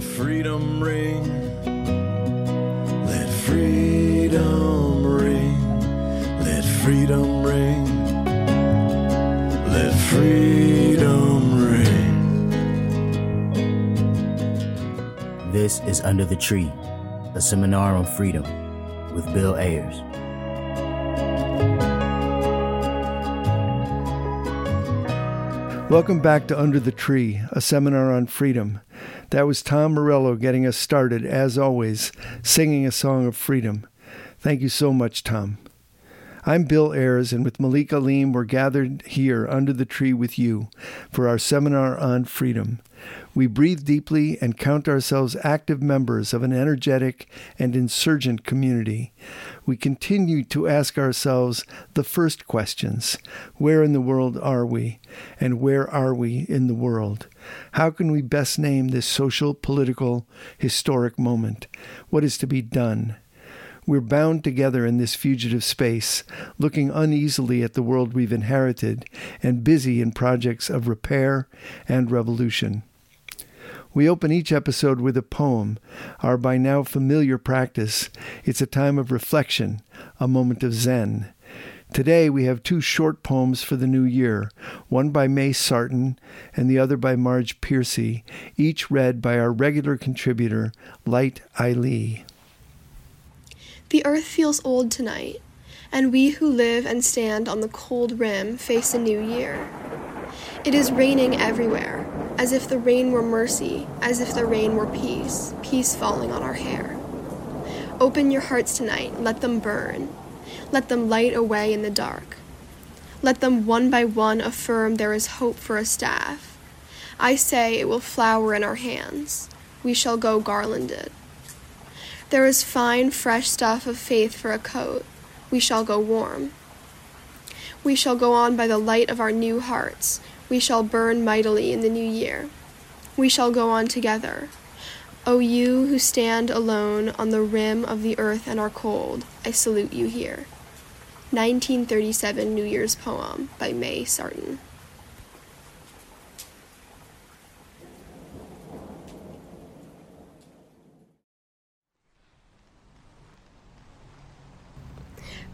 Let freedom ring. Let freedom ring. Let freedom ring. Let freedom ring. This is Under the Tree, a seminar on freedom with Bill Ayers. Welcome back to Under the Tree, a seminar on freedom. That was Tom Morello getting us started, as always, singing a song of freedom. Thank you so much, Tom. I'm Bill Ayers, and with Malik Alim, we're gathered here under the tree with you for our seminar on freedom. We breathe deeply and count ourselves active members of an energetic and insurgent community. We continue to ask ourselves the first questions Where in the world are we? And where are we in the world? How can we best name this social, political, historic moment? What is to be done? We're bound together in this fugitive space, looking uneasily at the world we've inherited and busy in projects of repair and revolution. We open each episode with a poem, our by now familiar practice. It's a time of reflection, a moment of Zen. Today we have two short poems for the new year, one by May Sarton and the other by Marge Piercy, each read by our regular contributor, Light Eileen. The earth feels old tonight, and we who live and stand on the cold rim face a new year. It is raining everywhere, as if the rain were mercy, as if the rain were peace, peace falling on our hair. Open your hearts tonight, let them burn. Let them light away in the dark. Let them one by one affirm there is hope for a staff. I say it will flower in our hands. We shall go garlanded. There is fine, fresh stuff of faith for a coat. We shall go warm. We shall go on by the light of our new hearts. We shall burn mightily in the new year. We shall go on together. O you who stand alone on the rim of the earth and are cold, I salute you here. 1937 New Year's Poem by May Sarton.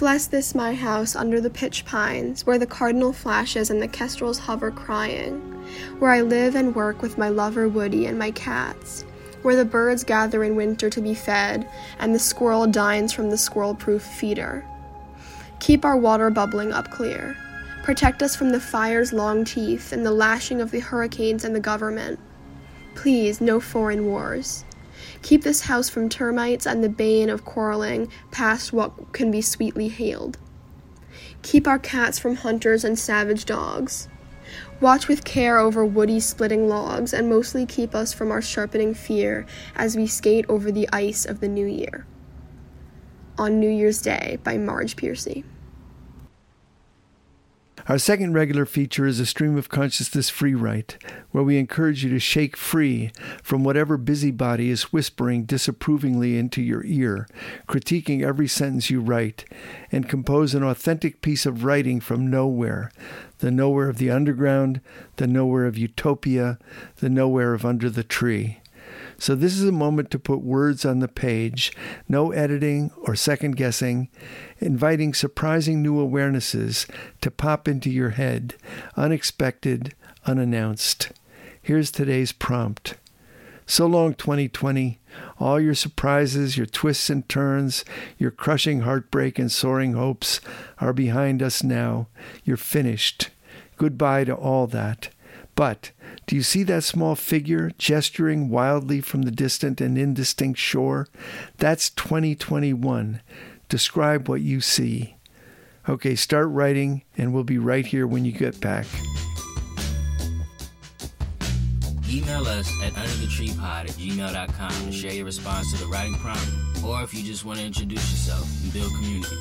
Bless this my house under the pitch pines, where the cardinal flashes and the kestrels hover crying, where I live and work with my lover Woody and my cats, where the birds gather in winter to be fed, and the squirrel dines from the squirrel proof feeder. Keep our water bubbling up clear. Protect us from the fire's long teeth and the lashing of the hurricanes and the government. Please, no foreign wars. Keep this house from termites and the bane of quarreling past what can be sweetly hailed. Keep our cats from hunters and savage dogs. Watch with care over woody splitting logs, and mostly keep us from our sharpening fear as we skate over the ice of the new year. On New Year's Day by Marge Piercy. Our second regular feature is a stream of consciousness free write, where we encourage you to shake free from whatever busybody is whispering disapprovingly into your ear, critiquing every sentence you write, and compose an authentic piece of writing from nowhere the nowhere of the underground, the nowhere of utopia, the nowhere of under the tree. So, this is a moment to put words on the page, no editing or second guessing, inviting surprising new awarenesses to pop into your head, unexpected, unannounced. Here's today's prompt. So long, 2020. All your surprises, your twists and turns, your crushing heartbreak and soaring hopes are behind us now. You're finished. Goodbye to all that. But do you see that small figure gesturing wildly from the distant and indistinct shore? That's 2021. Describe what you see. Okay, start writing, and we'll be right here when you get back. Email us at underthetreepod at gmail.com to share your response to the writing prompt, or if you just want to introduce yourself and build community.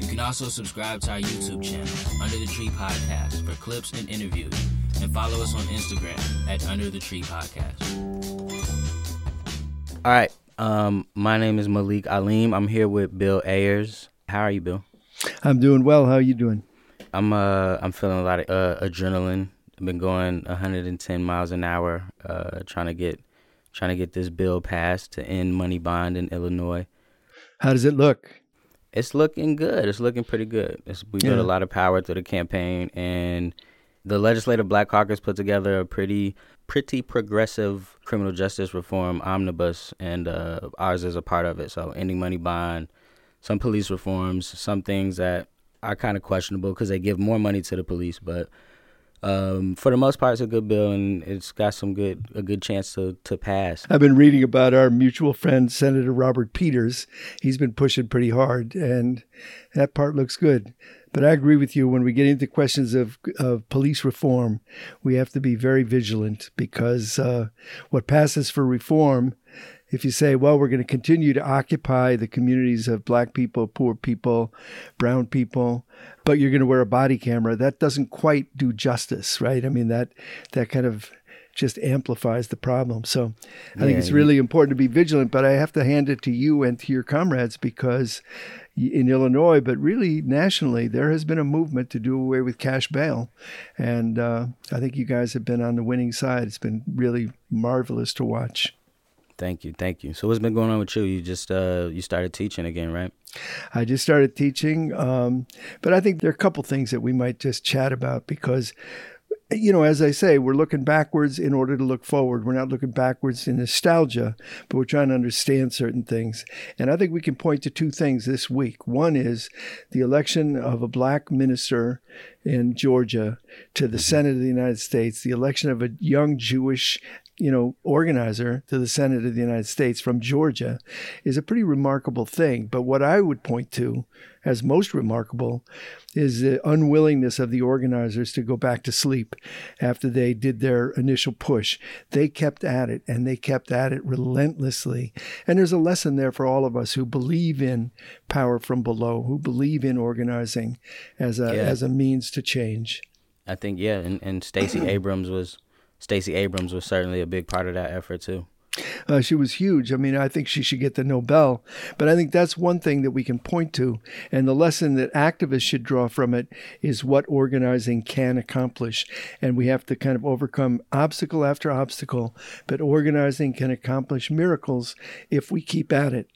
You can also subscribe to our YouTube channel, Under the Tree Podcast, for clips and interviews, and follow us on Instagram at Under the Tree Podcast. All right. Um, my name is Malik Alim. I'm here with Bill Ayers. How are you, Bill? I'm doing well. How are you doing? I'm uh I'm feeling a lot of uh, adrenaline. I've been going 110 miles an hour, uh, trying to get trying to get this bill passed to end money bond in Illinois. How does it look? It's looking good. It's looking pretty good. It's, we yeah. a lot of power through the campaign, and the Legislative Black Caucus put together a pretty pretty progressive criminal justice reform omnibus, and uh, ours is a part of it. So ending money bond, some police reforms, some things that are kind of questionable because they give more money to the police, but um, for the most part, it's a good bill, and it's got some good a good chance to to pass. I've been reading about our mutual friend Senator Robert Peters. He's been pushing pretty hard, and that part looks good. But I agree with you. When we get into questions of of police reform, we have to be very vigilant because uh, what passes for reform if you say, well, we're going to continue to occupy the communities of black people, poor people, brown people, but you're going to wear a body camera, that doesn't quite do justice, right? I mean, that that kind of just amplifies the problem. So I yeah, think it's really important to be vigilant, but I have to hand it to you and to your comrades because in Illinois, but really nationally, there has been a movement to do away with cash bail. And uh, I think you guys have been on the winning side. It's been really marvelous to watch. Thank you, thank you. So what's been going on with you? You just uh, you started teaching again, right? I just started teaching, um, but I think there are a couple things that we might just chat about because you know, as I say, we're looking backwards in order to look forward. We're not looking backwards in nostalgia, but we're trying to understand certain things. And I think we can point to two things this week. One is the election of a black minister in Georgia to the mm-hmm. Senate of the United States, the election of a young Jewish you know, organizer to the Senate of the United States from Georgia is a pretty remarkable thing. But what I would point to as most remarkable is the unwillingness of the organizers to go back to sleep after they did their initial push. They kept at it and they kept at it relentlessly. And there's a lesson there for all of us who believe in power from below, who believe in organizing as a yeah. as a means to change. I think yeah, and, and Stacey Abrams was Stacey Abrams was certainly a big part of that effort too. Uh, she was huge. I mean, I think she should get the Nobel. But I think that's one thing that we can point to. And the lesson that activists should draw from it is what organizing can accomplish. And we have to kind of overcome obstacle after obstacle. But organizing can accomplish miracles if we keep at it.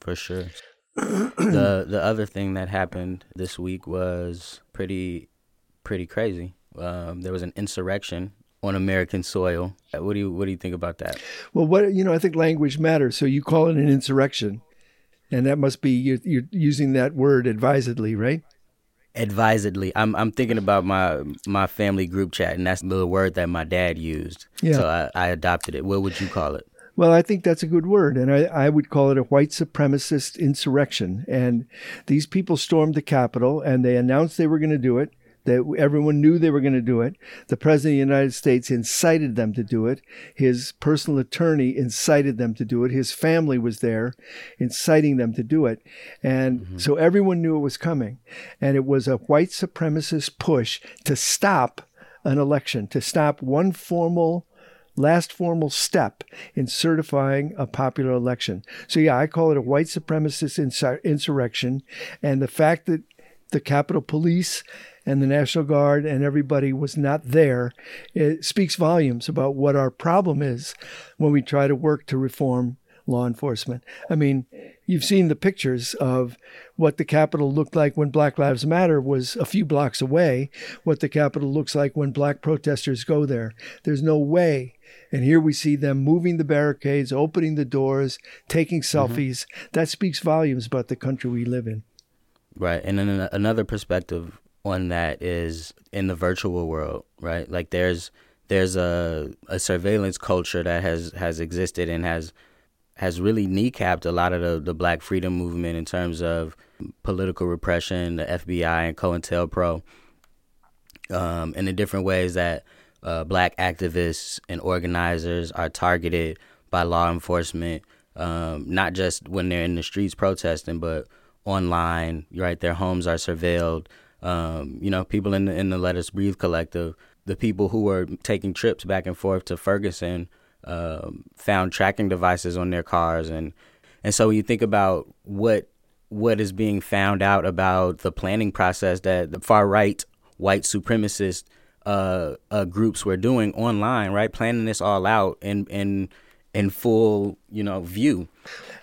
For sure. the the other thing that happened this week was pretty pretty crazy. Um, there was an insurrection on American soil. What do you what do you think about that? Well, what you know, I think language matters. So you call it an insurrection, and that must be you're, you're using that word advisedly, right? Advisedly, I'm I'm thinking about my my family group chat, and that's the word that my dad used. Yeah. So I, I adopted it. What would you call it? Well, I think that's a good word, and I, I would call it a white supremacist insurrection. And these people stormed the Capitol, and they announced they were going to do it that everyone knew they were going to do it. The President of the United States incited them to do it. His personal attorney incited them to do it. His family was there inciting them to do it. And mm-hmm. so everyone knew it was coming. And it was a white supremacist push to stop an election, to stop one formal last formal step in certifying a popular election. So, yeah, I call it a white supremacist insurrection. And the fact that the Capitol Police and the National Guard and everybody was not there, it speaks volumes about what our problem is when we try to work to reform law enforcement. I mean, you've seen the pictures of what the Capitol looked like when Black Lives Matter was a few blocks away, what the Capitol looks like when black protesters go there. There's no way. And here we see them moving the barricades, opening the doors, taking mm-hmm. selfies. Mm-hmm. That speaks volumes about the country we live in. Right. And then another perspective on that is in the virtual world, right? Like there's there's a a surveillance culture that has has existed and has has really kneecapped a lot of the, the black freedom movement in terms of political repression, the FBI and COINTELPRO, um, and the different ways that uh, black activists and organizers are targeted by law enforcement, um, not just when they're in the streets protesting, but online, right? Their homes are surveilled. Um, you know, people in the, in the Let Us Breathe collective, the people who were taking trips back and forth to Ferguson um, found tracking devices on their cars, and and so when you think about what what is being found out about the planning process that the far right white supremacist uh, uh, groups were doing online, right, planning this all out in in in full, you know, view.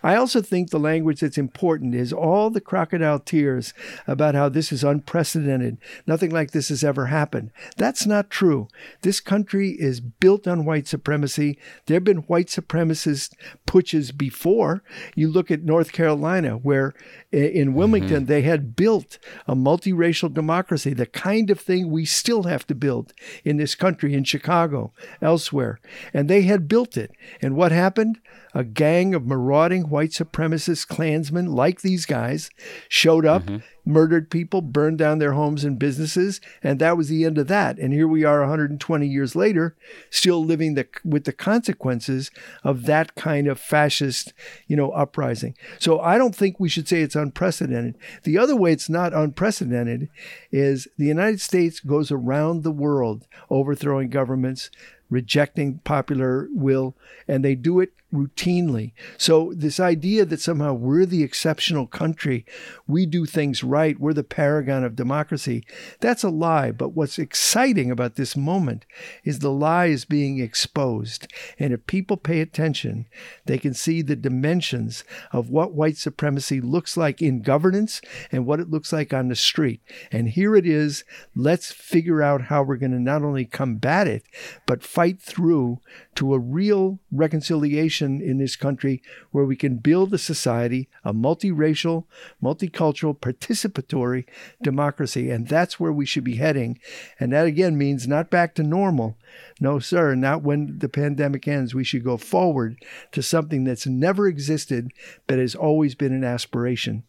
I also think the language that's important is all the crocodile tears about how this is unprecedented. Nothing like this has ever happened. That's not true. This country is built on white supremacy. There have been white supremacist putsches before. You look at North Carolina, where in Wilmington mm-hmm. they had built a multiracial democracy, the kind of thing we still have to build in this country, in Chicago, elsewhere. And they had built it. And what happened? A gang of marauding white supremacist Klansmen like these guys showed up, mm-hmm. murdered people, burned down their homes and businesses, and that was the end of that. And here we are 120 years later, still living the, with the consequences of that kind of fascist, you know, uprising. So I don't think we should say it's unprecedented. The other way it's not unprecedented is the United States goes around the world overthrowing governments, rejecting popular will, and they do it routinely. So, this idea that somehow we're the exceptional country, we do things right, we're the paragon of democracy, that's a lie. But what's exciting about this moment is the lie is being exposed. And if people pay attention, they can see the dimensions of what white supremacy looks like in governance and what it looks like on the street. And here it is. Let's figure out how we're going to not only combat it, but fight through to a real reconciliation in this country where we can build a society, a multiracial, multicultural, participatory democracy. And that's where we should be heading. And that again means not back to normal. No, sir, not when the pandemic ends. We should go forward to something that's never existed, but has always been an aspiration.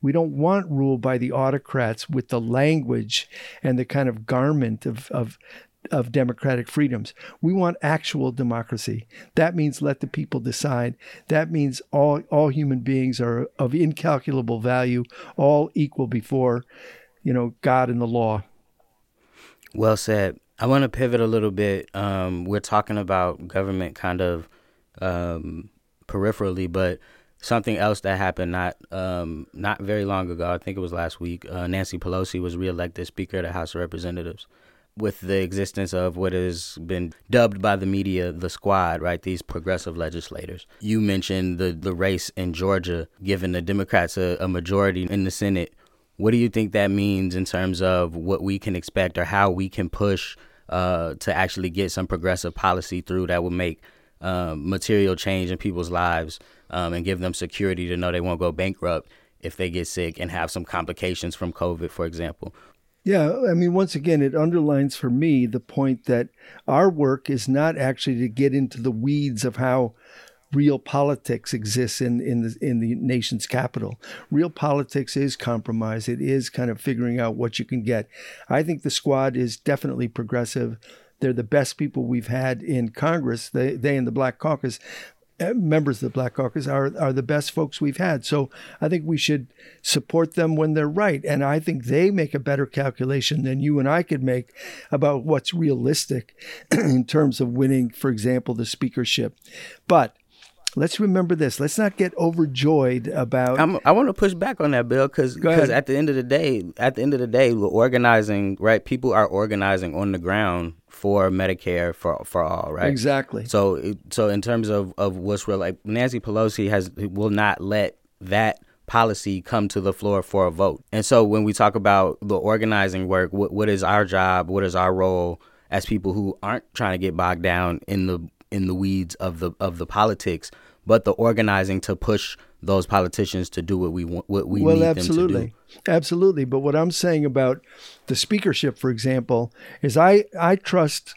We don't want rule by the autocrats with the language and the kind of garment of, of of democratic freedoms. We want actual democracy. That means let the people decide. That means all all human beings are of incalculable value, all equal before, you know, God and the law. Well said. I want to pivot a little bit. Um, we're talking about government kind of um, peripherally, but something else that happened not um, not very long ago. I think it was last week. Uh, Nancy Pelosi was reelected Speaker of the House of Representatives with the existence of what has been dubbed by the media the squad, right? These progressive legislators. You mentioned the, the race in Georgia, giving the Democrats a, a majority in the Senate. What do you think that means in terms of what we can expect or how we can push uh, to actually get some progressive policy through that will make um, material change in people's lives um, and give them security to know they won't go bankrupt if they get sick and have some complications from COVID, for example? Yeah, I mean, once again, it underlines for me the point that our work is not actually to get into the weeds of how real politics exists in, in the in the nation's capital. Real politics is compromise. It is kind of figuring out what you can get. I think the squad is definitely progressive. They're the best people we've had in Congress. They they in the Black Caucus Uh, members of the Black Caucus are are the best folks we've had. So I think we should support them when they're right, and I think they make a better calculation than you and I could make about what's realistic in terms of winning, for example, the speakership. But let's remember this. Let's not get overjoyed about. I'm, i want to push back on that, Bill, because at the end of the day, at the end of the day, we're organizing. Right, people are organizing on the ground for Medicare for for all, right? Exactly. So so in terms of of what's real, like Nancy Pelosi has will not let that policy come to the floor for a vote. And so when we talk about the organizing work, what what is our job? What is our role as people who aren't trying to get bogged down in the in the weeds of the of the politics, but the organizing to push those politicians to do what we want, what we well, need absolutely. them to do. Absolutely. But what I'm saying about the speakership, for example, is I I trust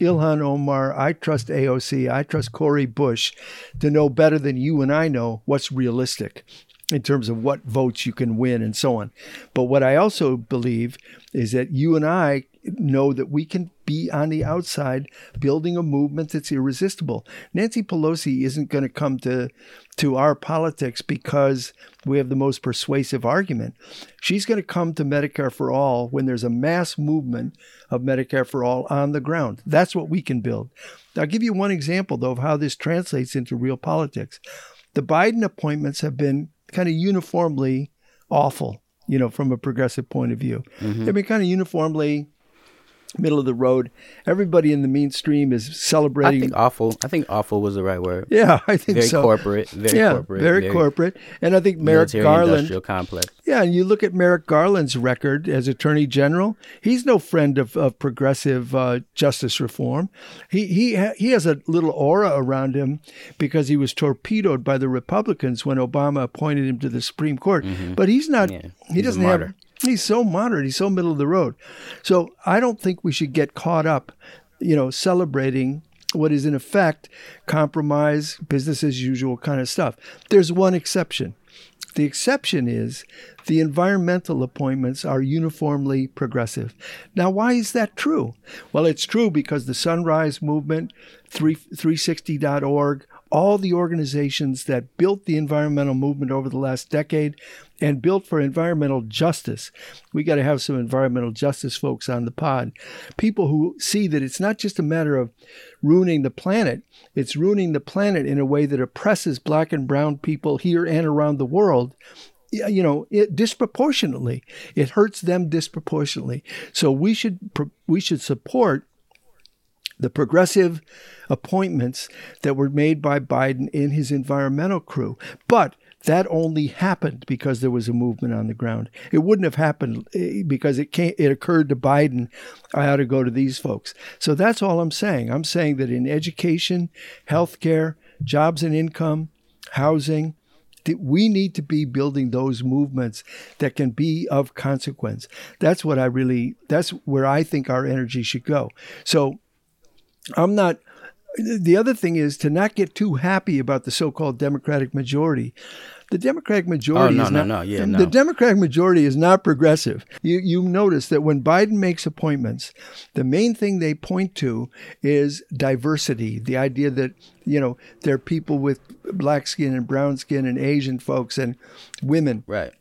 Ilhan Omar, I trust AOC, I trust Cori Bush to know better than you and I know what's realistic in terms of what votes you can win and so on. But what I also believe is that you and I know that we can be on the outside building a movement that's irresistible. Nancy Pelosi isn't going to come to to our politics because we have the most persuasive argument. She's going to come to Medicare for all when there's a mass movement of Medicare for all on the ground. That's what we can build. I'll give you one example though of how this translates into real politics. The Biden appointments have been kind of uniformly awful, you know, from a progressive point of view. Mm-hmm. They've been kind of uniformly middle of the road. Everybody in the mainstream is celebrating. I think awful. I think awful was the right word. yeah, I think Very so. corporate. Very yeah, corporate. very, corporate. And I think Merrick Garland. industrial complex. Yeah, and you look at Merrick Garland's record as Attorney General. He's no friend of, of progressive uh, justice reform. He he ha- he has a little aura around him because he was torpedoed by the Republicans when Obama appointed him to the Supreme Court. But he's not. Mm-hmm. Yeah, he he's doesn't have. He's so moderate. He's so middle of the road. So I don't think we should get caught up, you know, celebrating what is in effect compromise, business as usual kind of stuff. There's one exception. The exception is the environmental appointments are uniformly progressive. Now, why is that true? Well, it's true because the Sunrise Movement, 3, 360.org, all the organizations that built the environmental movement over the last decade and built for environmental justice. We got to have some environmental justice folks on the pod. People who see that it's not just a matter of ruining the planet, it's ruining the planet in a way that oppresses black and brown people here and around the world you know it disproportionately it hurts them disproportionately so we should we should support the progressive appointments that were made by Biden in his environmental crew. But that only happened because there was a movement on the ground. It wouldn't have happened eh, because it came, it occurred to Biden. I ought to go to these folks. So that's all I'm saying. I'm saying that in education, healthcare, jobs and income, housing, we need to be building those movements that can be of consequence. That's what I really, that's where I think our energy should go. So I'm not. The other thing is to not get too happy about the so-called Democratic majority. The Democratic majority Oh, no, is no, not. no, yeah, the. Democratic majority is not progressive. You you notice that when Biden makes appointments, the main thing they point to is diversity. The idea that you know there are people with black skin and brown skin and Asian folks and women. Right.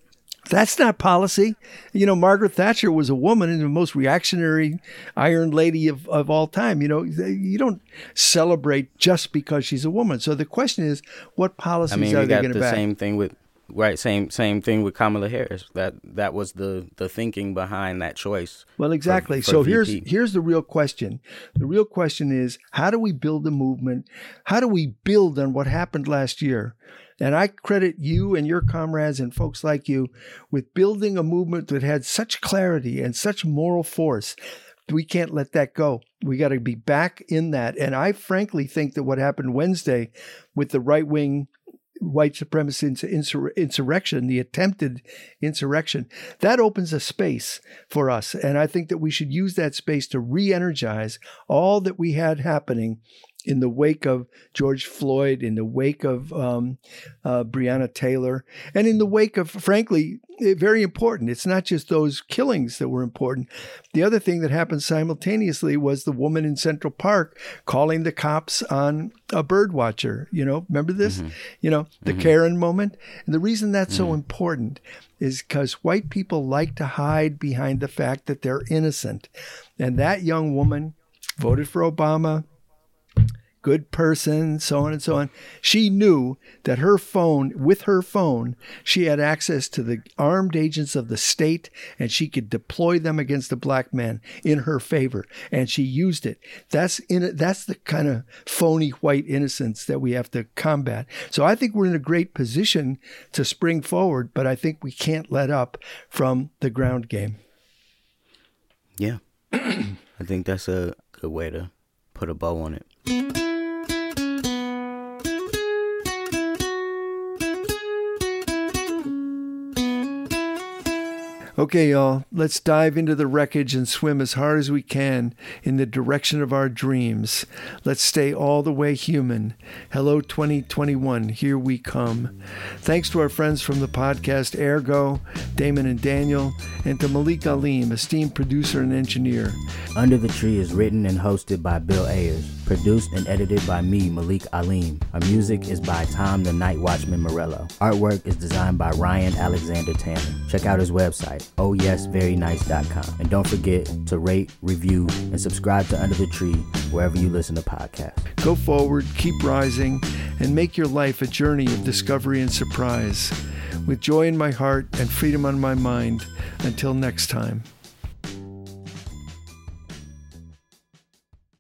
That's not policy. You know, Margaret Thatcher was a woman and the most reactionary iron lady of, of all time. You know, you don't celebrate just because she's a woman. So the question is, what policies I mean, are they going to the same thing with right. Same same thing with Kamala Harris. That that was the the thinking behind that choice. Well, exactly. for so here's here's the real question. The real question is how do we build a movement? How do we build on what happened last year? And I credit you and your comrades and folks like you with building a movement that had such clarity and such moral force. We can't let that go. We got to be back in that. And I frankly think that what happened Wednesday with the right wing white supremacist insur- insurrection, the attempted insurrection, that opens a space for us. And I think that we should use that space to re energize all that we had happening in the wake of George Floyd, in the wake of um, uh, Breonna Taylor, and in the wake of, frankly, eh, very important. It's not just those killings that were important. The other thing that happened simultaneously was the woman in Central Park calling the cops on a bird watcher. You know, remember this? You know, the Karen moment. And the reason that's so important is because white people like to hide behind the fact that they're innocent. And that young woman voted for Obama, good person, so on and so on. She knew that her phone, with her phone, she had access to the armed agents of the state and she could deploy them against the black man in her favor. And she used it. That's in that's the kind of phony white innocence that we have to combat. So I think we're in a great position to spring forward, but I think we can't let up from the ground game. Yeah, I think that's a good way to put a bow on it. Okay, y'all, let's dive into the wreckage and swim as hard as we can in the direction of our dreams. Let's stay all the way human. Hello, 2021, here we come. Thanks to our friends from the podcast Ergo, Damon and Daniel, and to Malik Alim, esteemed producer and engineer. Under the Tree is written and hosted by Bill Ayers, produced and edited by me, Malik Alim. Our music is by Tom the Night Watchman Morello. Artwork is designed by Ryan Alexander Tanner. Check out his website, ohyesverynice.com. And don't forget to rate, review, and subscribe to Under the Tree wherever you listen to podcasts. Go forward, keep rising, and make your life a journey of discovery and surprise. With joy in my heart and freedom on my mind. Until next time.